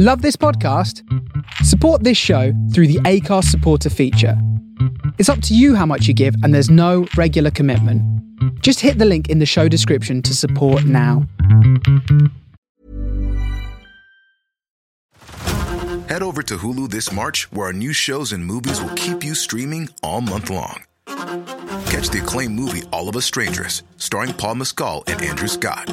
Love this podcast? Support this show through the Acast supporter feature. It's up to you how much you give, and there's no regular commitment. Just hit the link in the show description to support now. Head over to Hulu this March, where our new shows and movies will keep you streaming all month long. Catch the acclaimed movie All of Us Strangers, starring Paul Mescal and Andrew Scott.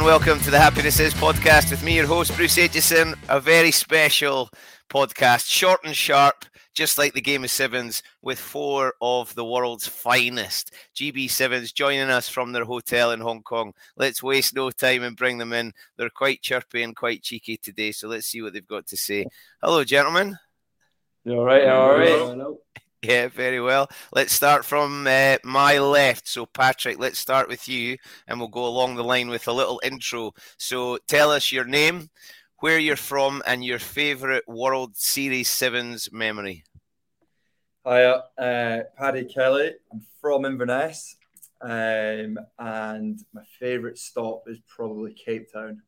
and welcome to the Happiness Is podcast with me, your host, Bruce Aitchison. A very special podcast, short and sharp, just like the game of sevens, with four of the world's finest GB sevens joining us from their hotel in Hong Kong. Let's waste no time and bring them in. They're quite chirpy and quite cheeky today, so let's see what they've got to say. Hello, gentlemen. You all right? All right. Yeah, very well. Let's start from uh, my left. So, Patrick, let's start with you and we'll go along the line with a little intro. So, tell us your name, where you're from, and your favourite World Series Sevens memory. Hi, uh, Paddy Kelly. I'm from Inverness, um, and my favourite stop is probably Cape Town.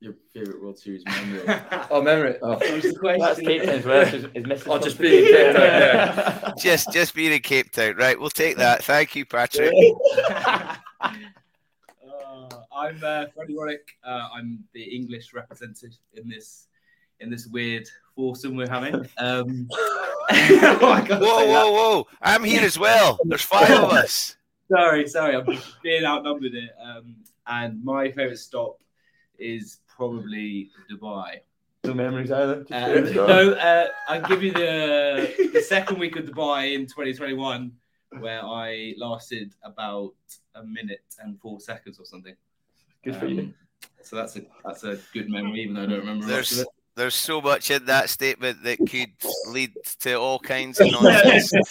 Your favourite World Series memory? Oh, memory. Oh, That's Cape Town as well. Is, is missing I'll just be in Cape Town. Yeah. Just, just being in Cape Town, right? We'll take that. Thank you, Patrick. Uh, I'm uh, Freddie Roddick. Uh, I'm the English representative in this in this weird foursome we're having. Um, Whoa, whoa, whoa! I'm here as well. There's five of us. sorry, sorry, I'm being outnumbered here. Um, and my favourite stop is probably Dubai. No memories either. Uh, no, uh, I'll give you the the second week of Dubai in 2021, where I lasted about a minute and four seconds or something. Good for you. Um, So that's a that's a good memory, even though I don't remember much of There's it. There's so much in that statement that could lead to all kinds of nonsense.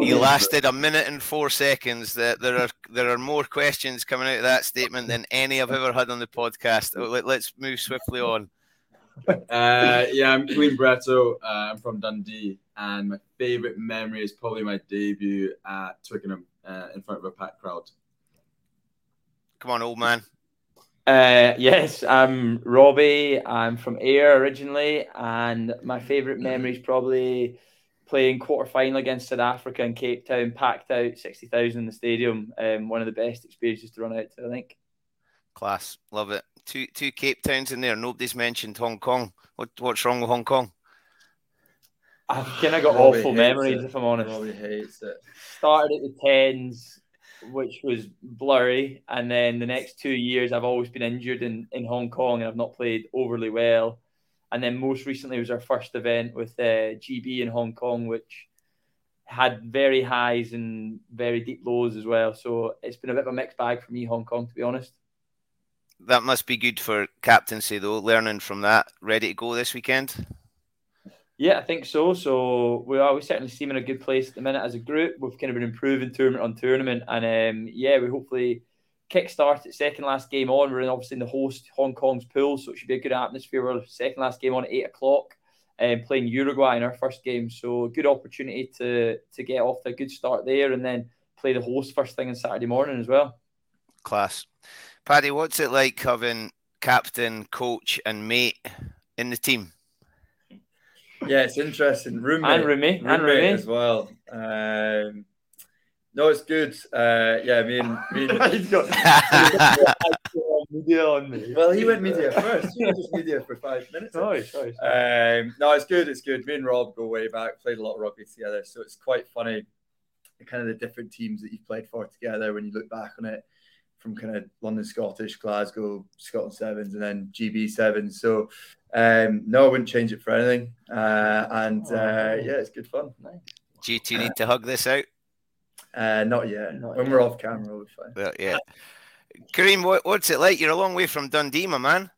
You lasted a minute and four seconds. That there are there are more questions coming out of that statement than any I've ever had on the podcast. Let, us move swiftly on. Uh, yeah, I'm Kaleem Barretto. Uh, I'm from Dundee, and my favourite memory is probably my debut at Twickenham uh, in front of a packed crowd. Come on, old man. Uh, yes, I'm Robbie. I'm from Ayr originally, and my favourite memory is probably playing quarter final against South Africa in Cape Town, packed out, 60,000 in the stadium. Um, one of the best experiences to run out to, I think. Class, love it. Two two Cape Towns in there. Nobody's mentioned Hong Kong. What what's wrong with Hong Kong? I've kind of got Robbie awful memories, it. if I'm honest. Robbie hates it. Started at the tens, which was blurry, and then the next two years I've always been injured in, in Hong Kong and I've not played overly well. And then most recently was our first event with uh, GB in Hong Kong, which had very highs and very deep lows as well. So it's been a bit of a mixed bag for me, Hong Kong, to be honest. That must be good for captaincy though, learning from that. Ready to go this weekend? Yeah, I think so. So we are we certainly seem in a good place at the minute as a group. We've kind of been improving tournament on tournament, and um, yeah, we hopefully kickstart it second last game on. We're in obviously in the host Hong Kong's pool, so it should be a good atmosphere. We're second last game on at eight o'clock, and um, playing Uruguay in our first game. So good opportunity to to get off to a good start there, and then play the host first thing on Saturday morning as well. Class, Paddy. What's it like having captain, coach, and mate in the team? Yeah, it's interesting. Roommate, and roommate and roommate as well. Um, no, it's good. Uh, yeah, me and me. And... He's got media on me. Well, he went media first. You were just media for five minutes. Sorry, sorry. Um, no, it's good. It's good. Me and Rob go way back. Played a lot of rugby together, so it's quite funny. Kind of the different teams that you've played for together when you look back on it from kind of London Scottish, Glasgow, Scotland Sevens, and then GB Sevens. So um, no, I wouldn't change it for anything. Uh, and uh, yeah, it's good fun. Nice. Do you two need to hug this out? Uh, not yet. Not when yet. we're off camera, we'll be fine. Well, yeah. Kaleem, what, what's it like? You're a long way from Dundee, my man.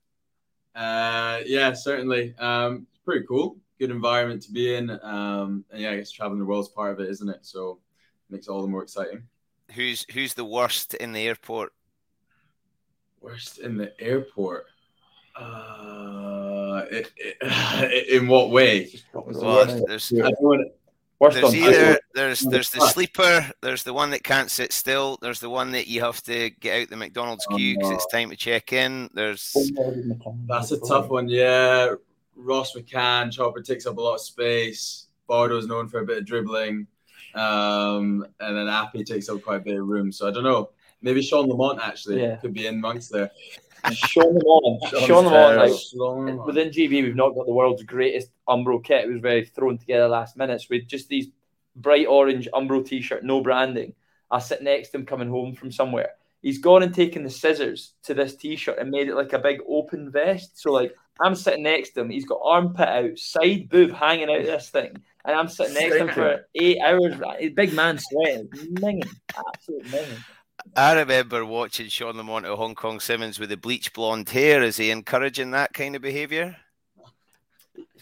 Uh, yeah, certainly. Um, it's pretty cool. Good environment to be in. Um, and yeah, I guess traveling the world's part of it, isn't it? So it makes it all the more exciting. Who's who's the worst in the airport? Worst in the airport. Uh, it, it, in what way? Well, there's Worst there's on either there's there's the sleeper, there's the one that can't sit still, there's the one that you have to get out the McDonald's queue because it's time to check in. There's That's a tough one. Yeah, Ross McCann, Chopper takes up a lot of space. Bardo's known for a bit of dribbling, um, and then Appy takes up quite a bit of room. So I don't know. Maybe Sean Lamont actually Yeah. could be in amongst there. Sean Lamont. Sean's Sean Lamont, like Lamont. within GB, we've not got the world's greatest Umbro kit. It was very thrown together last minute. So with just these bright orange Umbro t-shirt, no branding. I sit next to him coming home from somewhere. He's gone and taken the scissors to this t-shirt and made it like a big open vest. So like I'm sitting next to him. He's got armpit out, side boob hanging out of this thing. And I'm sitting next to him for eight hours. Big man sweating, minging, absolute minging. I remember watching Sean Lamont at Hong Kong Sevens with the bleach blonde hair. Is he encouraging that kind of behaviour?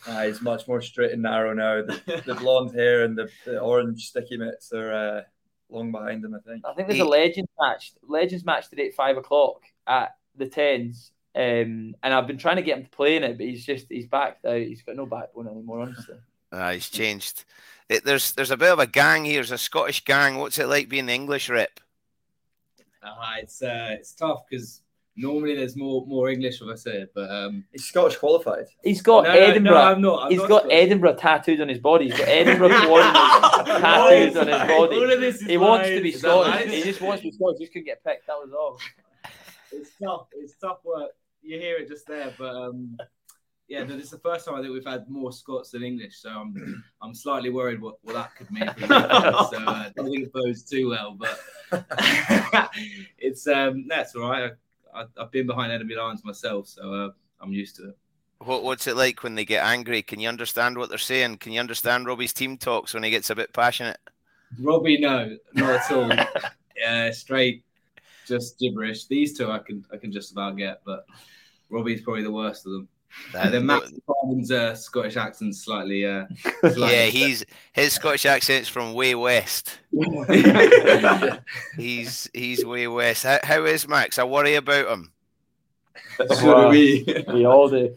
Uh, he's much more straight and narrow now. The, the blonde hair and the, the orange sticky mitts are uh, long behind him, I think. I think there's a Legends match. Legends match today at five o'clock at the tens. Um, and I've been trying to get him to play in it, but he's just he's backed out. He's got no backbone anymore, honestly. Ah, he's changed. It, there's there's a bit of a gang here. There's a Scottish gang. What's it like being the English rep? Uh, it's uh, it's tough because normally there's more more English with us here, but um, He's Scottish qualified. He's got No, no, no, Edinburgh. I'm not- I'm He's not got Scottish. Edinburgh tattooed on his body. He's got Edinburgh tattooed on his body. All of this is He wants lies. to be Is that Scottish. lies? He just wants to be Scottish. Just couldn't get picked. That was all. it's tough. It's tough work. You hear it just there, but um, yeah, this is the first time I think we've had more Scots than English, so I'm I'm slightly worried what, what that could mean. For the weekend. so uh, I don't think it bodes too well, but it's um, that's all right. I, I, I've been behind enemy lines myself, so uh, I'm used to it. What, what's it like when they get angry? Can you understand what they're saying? Can you understand Robbie's team talks when he gets a bit passionate? Robbie, no, not at all. yeah, straight, just gibberish. These two I can I can just about get, but Robbie's probably the worst of them. That- And then Max Farman's uh, Scottish accent slightly, uh, slightly yeah, he's his Scottish accent's from way west. He's he's way west. How, how is Max? I worry about him. So do we. we all do.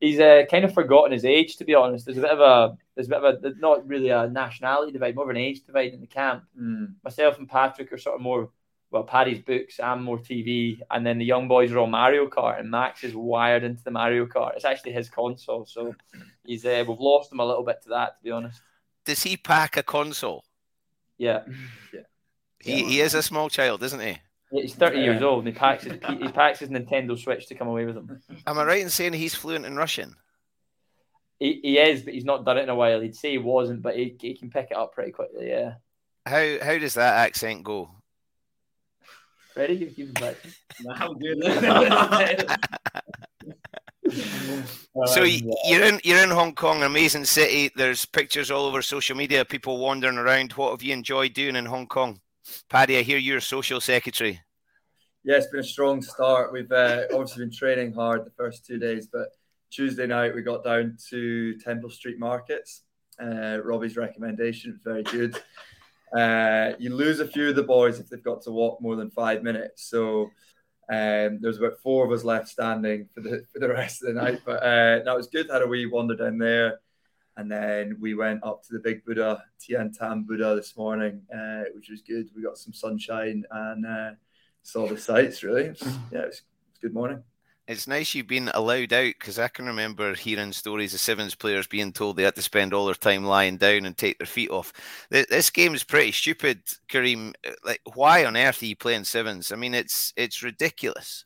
He's uh, kind of forgotten his age, to be honest. There's a bit of a there's a bit of a not really a nationality divide, more of an age divide in the camp. Mm. Myself and Patrick are sort of more well, Paddy's books, I'm more TV, and then the young boys are on Mario Kart, and Max is wired into the Mario Kart. It's actually his console, so he's uh, we've lost him a little bit to that, to be honest. Does he pack a console? Yeah, yeah. He, he is a small child, isn't he? Yeah, he's 30 years old, and he packs his he packs his Nintendo Switch to come away with him. Am I right in saying he's fluent in Russian? He, he is, but he's not done it in a while. He'd say he wasn't, but he, he can pick it up pretty quickly. Yeah. How how does that accent go? Ready? Give, give him back. I'm good. So y- you're in you're in Hong Kong, amazing city. There's pictures all over social media, people wandering around. What have you enjoyed doing in Hong Kong? Paddy, I hear you're social secretary. Yeah, it's been a strong start. We've uh, obviously been training hard the first two days, but Tuesday night we got down to Temple Street Markets. Uh, Robbie's recommendation very good. Uh, you lose a few of the boys if they've got to walk more than five minutes. So um, there's about four of us left standing for the for the rest of the night. But uh, that was good. Had a wee wander down there, and then we went up to the big Buddha, Tian Tan Buddha, this morning, uh, which was good. We got some sunshine and uh, saw the sights. Really, yeah, it was, it was good morning it's nice you've been allowed out because I can remember hearing stories of Sevens players being told they had to spend all their time lying down and take their feet off. This game is pretty stupid, Kaleem. Like, why on earth are you playing Sevens? I mean, it's it's ridiculous.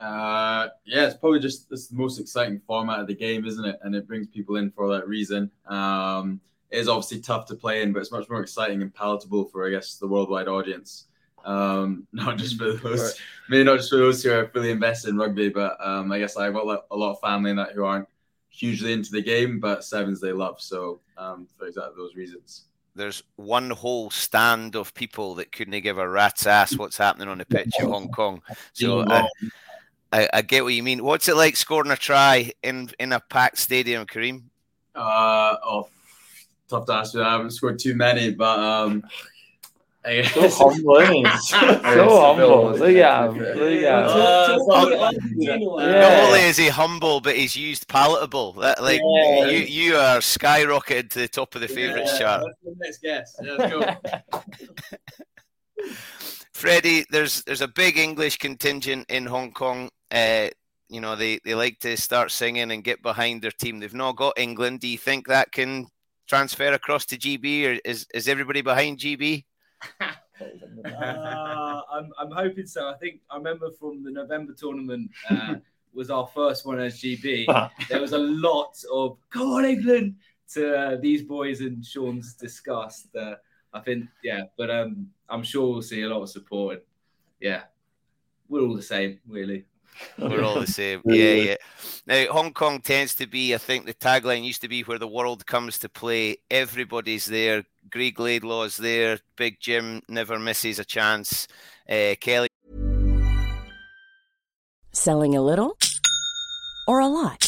Uh, yeah, it's probably just it's the most exciting format of the game, isn't it? And it brings people in for that reason. Um, it is obviously tough to play in, but it's much more exciting and palatable for, I guess, the worldwide audience. Um, not just for those, right. maybe not just for those who are fully invested in rugby, but um, I guess I've got a lot of family in that who aren't hugely into the game, but sevens they love. So um, for exactly those reasons. There's one whole stand of people that couldn't give a rat's ass what's happening on the pitch in Hong Kong. So I, I, I, get what you mean. What's it like scoring a try in in a packed stadium, Kaleem? Uh, oh, tough to ask. I haven't scored too many, but um, so humble, isn't he? so humble. Look at him. Look at him. Not only is he humble, but he's used palatable. That, like yeah. you, you are skyrocketed to the top of the favourites yeah, chart. Next guess. Yeah, let's go. Freddie, there's there's a big English contingent in Hong Kong. Uh, you know, they, they like to start singing and get behind their team. They've not got England. Do you think that can transfer across to GB, or is is everybody behind GB? Uh, I'm, I'm hoping so. I think I remember from the November tournament uh, was our first one as GB. there was a lot of "Come on, England!" to uh, these boys and Sean's disgust. Uh, I think, yeah, but um, I'm sure we'll see a lot of support. And, yeah, we're all the same, really. We're all the same. Yeah, yeah. Now, Hong Kong tends to be, I think the tagline used to be where the world comes to play. Everybody's there. Greg Laidlaw's there. Big Jim never misses a chance. Uh, Kelly. Selling a little or a lot?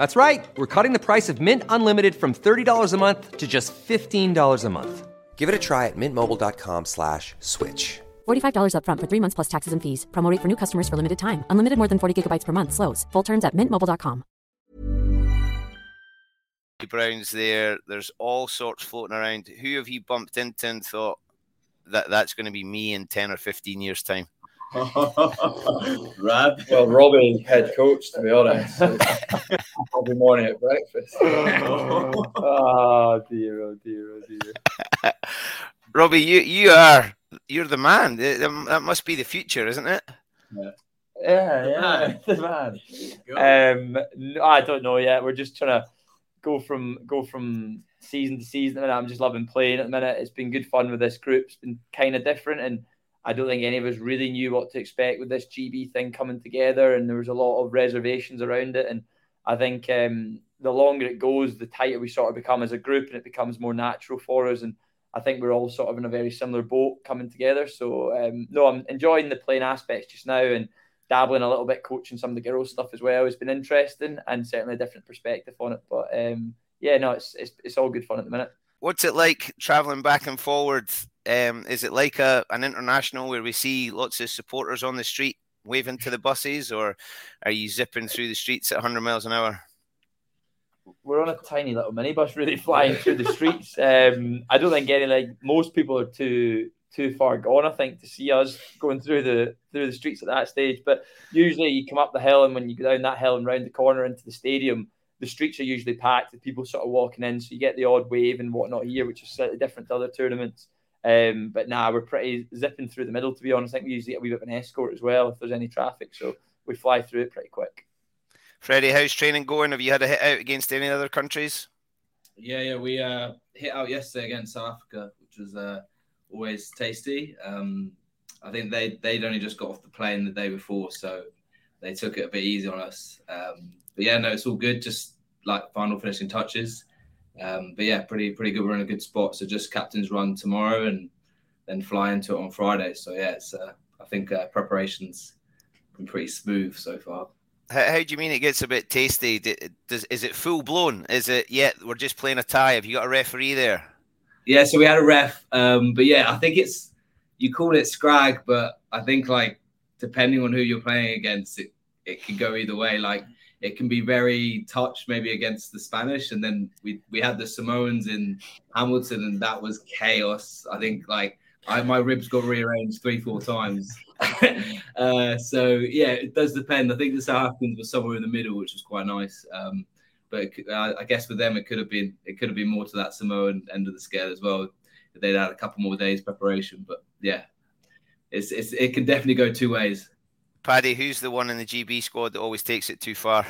That's right. We're cutting the price of Mint Unlimited from $30 a month to just $15 a month. Give it a try at mintmobile.com slash switch. $45 up front for three months plus taxes and fees. Promo for new customers for limited time. Unlimited more than 40 gigabytes per month. Slows. Full terms at mintmobile.com. Browns there. There's all sorts floating around. Who have you bumped into and thought that that's going to be me in 10 or 15 years' time? Rab. Well, Robbie, head coach, to be honest. So every morning at breakfast. oh dear, oh dear, oh dear. Robbie, you you are you're the man. That must be the future, isn't it? Yeah. Yeah, yeah, the man. Um, I don't know yet. We're just trying to go from go from season to season. I'm just loving playing at the minute. It's been good fun with this group. It's been kind of different, and I don't think any of us really knew what to expect with this GB thing coming together, and there was a lot of reservations around it. And I think um, the longer it goes, the tighter we sort of become as a group, and it becomes more natural for us. And I think we're all sort of in a very similar boat coming together. So um, no, I'm enjoying the playing aspects just now, and dabbling a little bit, coaching some of the girls stuff as well. It's been interesting and certainly a different perspective on it. But um, yeah, no, it's, it's it's all good fun at the minute. What's it like traveling back and forward um, is it like a, an international where we see lots of supporters on the street waving to the buses, or are you zipping through the streets at 100 miles an hour? we're on a tiny little minibus, really flying through the streets. Um, I don't think any like most people are too too far gone. I think to see us going through the through the streets at that stage. But usually, you come up the hill, and when you go down that hill and round the corner into the stadium, the streets are usually packed with people sort of walking in. So you get the odd wave and whatnot here, which is slightly different to other tournaments. Um, but now nah, we're pretty zipping through the middle. To be honest, I think we usually get a wee bit of an escort as well if there's any traffic. So we fly through it pretty quick. Freddie, how's training going? Have you had a hit out against any other countries? Yeah, yeah, we uh, hit out yesterday against South Africa, which was uh, always tasty. Um, I think they they'd only just got off the plane the day before, so they took it a bit easy on us. Um, but yeah, no, it's all good. Just like final finishing touches. Um, but yeah, pretty pretty good. We're in a good spot. So just captain's run tomorrow and then fly into it on Friday. So yeah, it's uh, I think uh, preparations been pretty smooth so far. How, how, do you mean it gets a bit tasty? Does, is it full blown? Is it yet? Yeah, we're just playing a tie. Have you got a referee there? Yeah, so we had a ref. Um, but yeah, I think it's you call it scrag, but I think like depending on who you're playing against, it it can go either way. Like it can be very touch maybe against the Spanish, and then we we had the Samoans in Hamilton, and that was chaos. I think like I, my ribs got rearranged three four times. uh, so yeah, it does depend. I think the South Africans were somewhere in the middle, which was quite nice. Um, but uh, I guess for them, it could have been it could have been more to that Samoan end of the scale as well. They'd had a couple more days preparation, but yeah, it's, it's it can definitely go two ways. Paddy, who's the one in the GB squad that always takes it too far?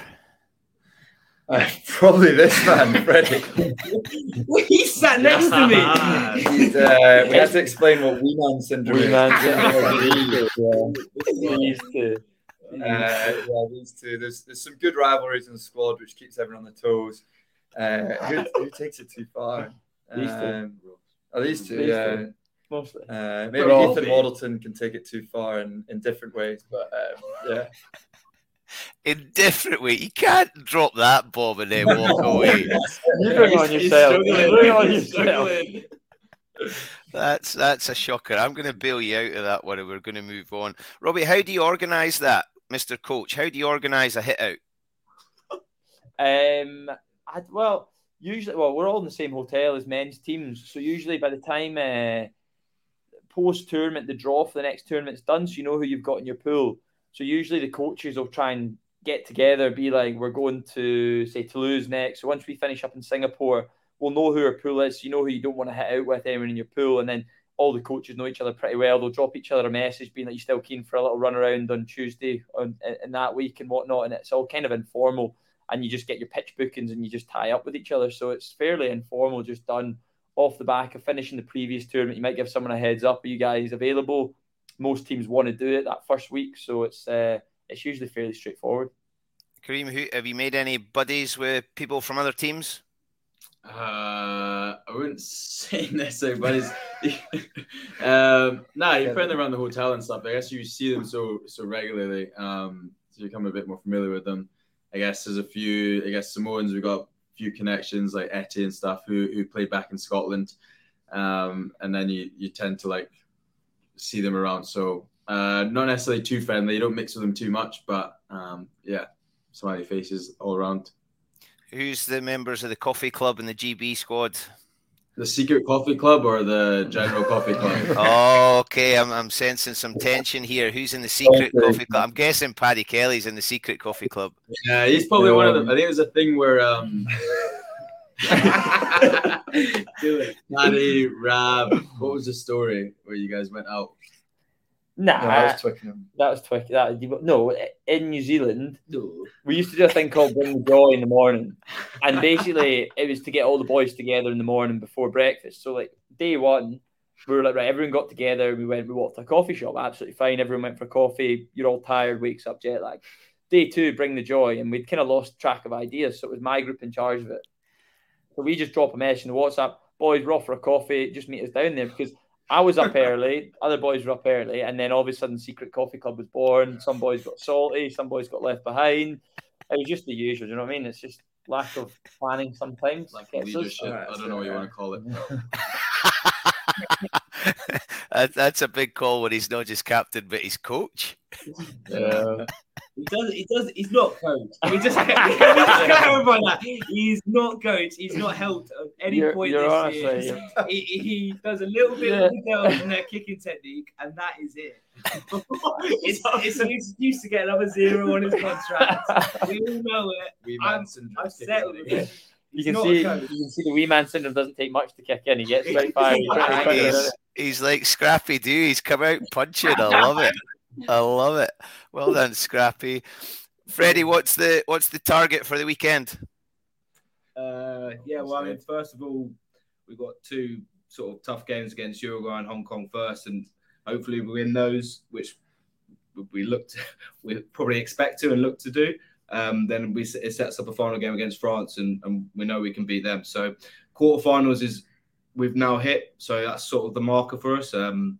Uh, probably this man, Freddie. he sat next to me. Uh, we have to explain what Wee Man syndrome Wee Man syndrome. these two. Uh, yeah, these two. There's there's some good rivalries in the squad, which keeps everyone on the toes. Uh, who, who, takes it too far? These um, two. Oh, these two. These yeah. Two mostly. Uh, maybe Ethan Waddleton can take it too far in, in different ways, but um, yeah. In different way, you can't drop that bomb and then walk away. you bring on yourself. Bring on yourself. That's that's a shocker. I'm going to bail you out of that one, and we're going to move on. Robbie, how do you organise that, Mister Coach? How do you organise a hit out? Um, I, well, usually, well, we're all in the same hotel as men's teams, so usually by the time uh, post tournament, the draw for the next tournament's done, so you know who you've got in your pool. So usually the coaches will try and get together, be like, we're going to say Toulouse next. So once we finish up in Singapore, we'll know who our pool is. You know who you don't want to hit out with anyone in your pool, and then all the coaches know each other pretty well. They'll drop each other a message, being like, you're still keen for a little run around on Tuesday on in that week and whatnot?" And it's all kind of informal, and you just get your pitch bookings and you just tie up with each other. So it's fairly informal, just done off the back of finishing the previous tournament. You might give someone a heads up. Are you guys available? Most teams want to do it that first week, so it's uh, it's usually fairly straightforward. Kaleem, who, have you made any buddies with people from other teams? Uh, I wouldn't say necessarily buddies. um, nah, you're friendly around the hotel and stuff. I guess you see them so so regularly, um, so you become a bit more familiar with them. I guess there's a few. I guess Samoans we got few connections like Etty and stuff who who played back in Scotland, um, and then you you tend to like see them around. So uh, not necessarily too friendly. You don't mix with them too much, but um, yeah, smiley faces all around. Who's the members of the coffee club and the GB squad? The secret coffee club or the general coffee club? oh, okay. I'm, I'm sensing some tension here. Who's in the secret okay. coffee club? I'm guessing Paddy Kelly's in the secret coffee club. Yeah, he's probably one of them. I think it was a thing where um Paddy, Rab, what was the story where you guys went out? Nah, no, that was Twickenham. That was Twickenham. That, no, in New Zealand, no. we used to do a thing called Bring the Joy in the morning. And basically, it was to get all the boys together in the morning before breakfast. So, like, day one, we were like, right, everyone got together. We went, we walked to a coffee shop. Absolutely fine. Everyone went for coffee. You're all tired, wakes up jet lag. Day two, Bring the Joy. And we'd kind of lost track of ideas. So, it was my group in charge of it. So, we just drop a message in the WhatsApp, boys, we're off for a coffee. Just meet us down there because I was up early, other boys were up early, and then all of a sudden Secret Coffee Club was born. Some boys got salty, some boys got left behind. It was just the usual, you know what I mean? It's just lack of planning sometimes. Like leadership. I don't know what you want to call it. that, that's a big call when he's not just captain, but he's coach. Yeah. He does. He does. He's not coach. We just, can we just clarify that? He's not coach. He's not helped at any You're- point you're this honestly- year. He, he does a little bit Yeah. of details in their kicking technique, and that is it. it's, it's an excuse to get another zero on his contract. We all know it. Wee I'm, I've kicking settled with it. You can see you can see the wee man syndrome doesn't take much to kick in. He gets about five. he's, he's like Scrappy Doo. He's come out punching. I love it. I love it. Well done, Scrappy. Freddie, what's the what's the target for the weekend? Uh, yeah, well, I mean, first of all, we've got two sort of tough games against Uruguay and Hong Kong first, and hopefully we win those, which we look to, we probably expect to and look to do. Um, then we it sets up a final game against France, and, and we know we can beat them. So quarterfinals is we've now hit, so that's sort of the marker for us. Um,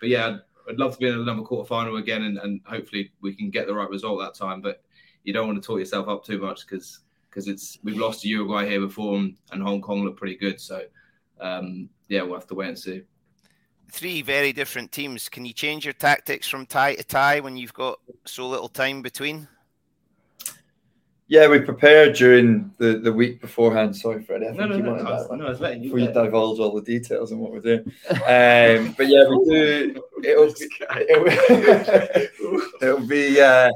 but yeah, I'd, love to be in another quarterfinal again, and, and hopefully we can get the right result that time. But you don't want to talk yourself up too much because because it's we've lost to Uruguay here before, and, and Hong Kong look pretty good. So um, yeah, we'll have to wait and see. Three very different teams. Can you change your tactics from tie to tie when you've got so little time between? Yeah, we prepared during the, the week beforehand. Sorry, Freddie. I think No, no, you no, wanted I was- that no, I was letting you before you divulge all the details on what we're doing. Um, but yeah, we do. It'll, it'll, it'll be. Uh,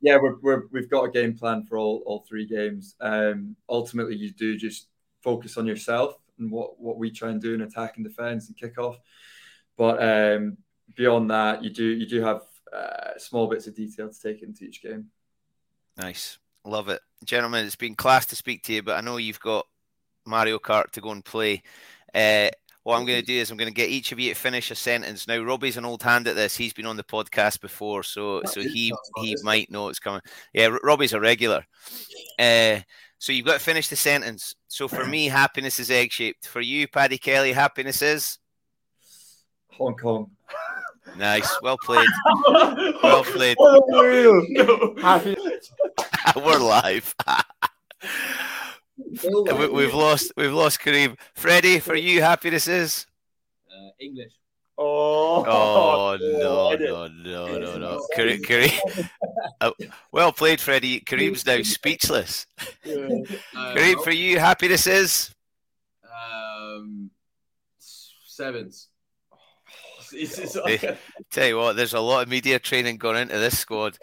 yeah, we're, we're, we've got a game plan for all, all three games. Um, ultimately, you do just focus on yourself and what, what we try and do in attack and defense and kickoff. But um, beyond that, you do you do have uh, small bits of detail to take into each game. Nice. Love it. Gentlemen, it's been class to speak to you, but I know you've got Mario Kart to go and play. Uh, what I'm going to do is I'm going to get each of you to finish a sentence. Now, Robbie's an old hand at this. He's been on the podcast before, so so he he might know it's coming. Yeah, R- Robbie's a regular. Uh, so you've got to finish the sentence. So for me, happiness is egg shaped. For you, Paddy Kelly, happiness is Hong Kong. nice. Well played. well played. Happy. We're live. we, we've lost. We've lost Kaleem. Freddie, for you, happiness is. Uh, English. Oh, Oh no no no no no! Kaleem, Kaleem. Uh, well played, Freddie. Kaleem's now speechless. Kaleem, for you, happiness is. Um, sevens. It's, it's, Hey, tell you what, there's a lot of media training gone into this squad.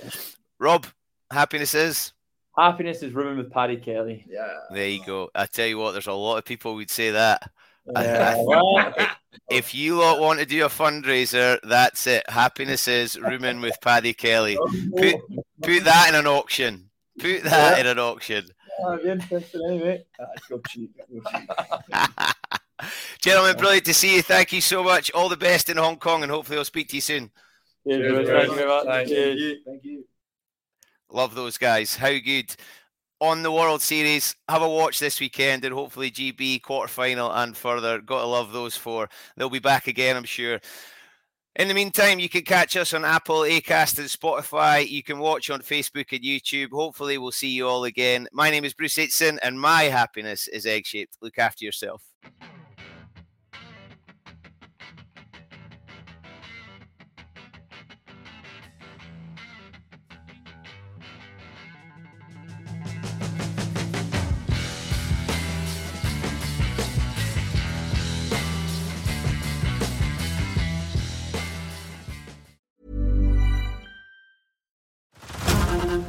Rob, happiness is. Happiness is rooming with Paddy Kelly. Yeah. There you go. I tell you what, there's a lot of people who would say that. Yeah, If you lot want to do a fundraiser, that's it. Happiness is rooming with Paddy Kelly. Put, put that in an auction. Put that in an auction. that'd be interesting anyway. Go cheap. Go cheap. Gentlemen, brilliant to see you. Thank you so much. All the best in Hong Kong, and hopefully I'll speak to you soon. Cheers, Thank you very much. Thank Cheers. you. Thank you. Love those guys. How good. On the World Series, have a watch this weekend and hopefully GB quarterfinal and further. Got to love those four. They'll be back again, I'm sure. In the meantime, you can catch us on Apple, Acast, and Spotify. You can watch on Facebook and YouTube. Hopefully, we'll see you all again. My name is Bruce Aitchison, and my happiness is egg shaped. Look after yourself.